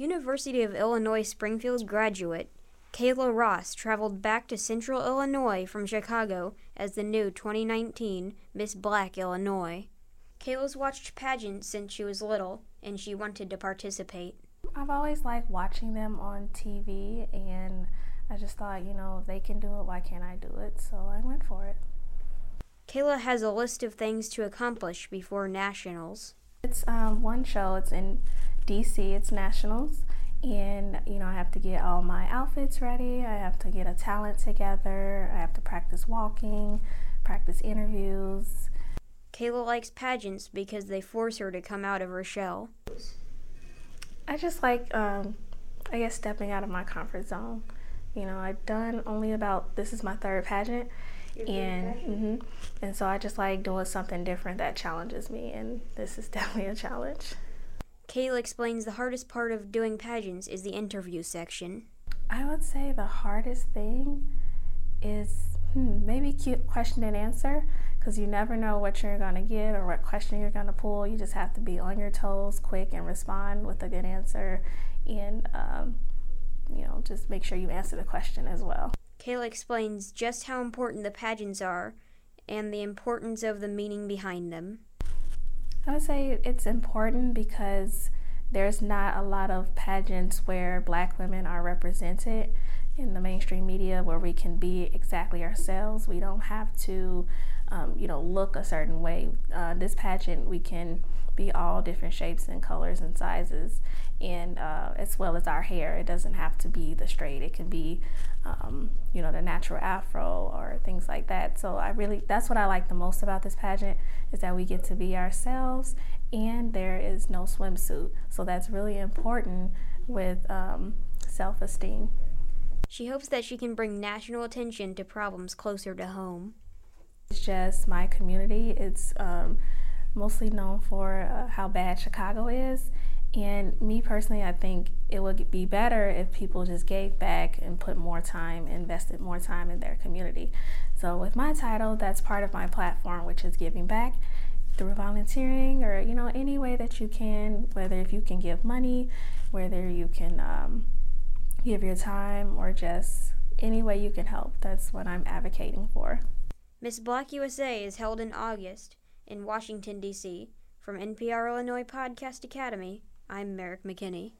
University of Illinois Springfield graduate Kayla Ross traveled back to Central Illinois from Chicago as the new 2019 Miss Black Illinois. Kayla's watched pageants since she was little, and she wanted to participate. I've always liked watching them on TV, and I just thought, you know, if they can do it, why can't I do it? So I went for it. Kayla has a list of things to accomplish before nationals. It's um, one show, it's in DC, it's nationals. And, you know, I have to get all my outfits ready. I have to get a talent together. I have to practice walking, practice interviews, Kayla likes pageants because they force her to come out of her shell. I just like, um, I guess, stepping out of my comfort zone. You know, I've done only about this is my third pageant, and mm-hmm, and so I just like doing something different that challenges me, and this is definitely a challenge. Kayla explains the hardest part of doing pageants is the interview section. I would say the hardest thing is hmm, maybe cute question and answer because you never know what you're going to get or what question you're going to pull. You just have to be on your toes, quick, and respond with a good answer. And, um, you know, just make sure you answer the question as well. Kayla explains just how important the pageants are and the importance of the meaning behind them. I would say it's important because there's not a lot of pageants where black women are represented in the mainstream media where we can be exactly ourselves. We don't have to um, you know, look a certain way. Uh, this pageant, we can be all different shapes and colors and sizes, and uh, as well as our hair. It doesn't have to be the straight. It can be, um, you know, the natural afro or things like that. So I really, that's what I like the most about this pageant is that we get to be ourselves, and there is no swimsuit. So that's really important with um, self-esteem. She hopes that she can bring national attention to problems closer to home. It's just my community. It's um, mostly known for uh, how bad Chicago is. And me personally, I think it would be better if people just gave back and put more time, invested more time in their community. So, with my title, that's part of my platform, which is giving back through volunteering or, you know, any way that you can, whether if you can give money, whether you can um, give your time, or just any way you can help. That's what I'm advocating for. Miss Black USA is held in August in Washington, D.C. From NPR Illinois Podcast Academy, I'm Merrick McKinney.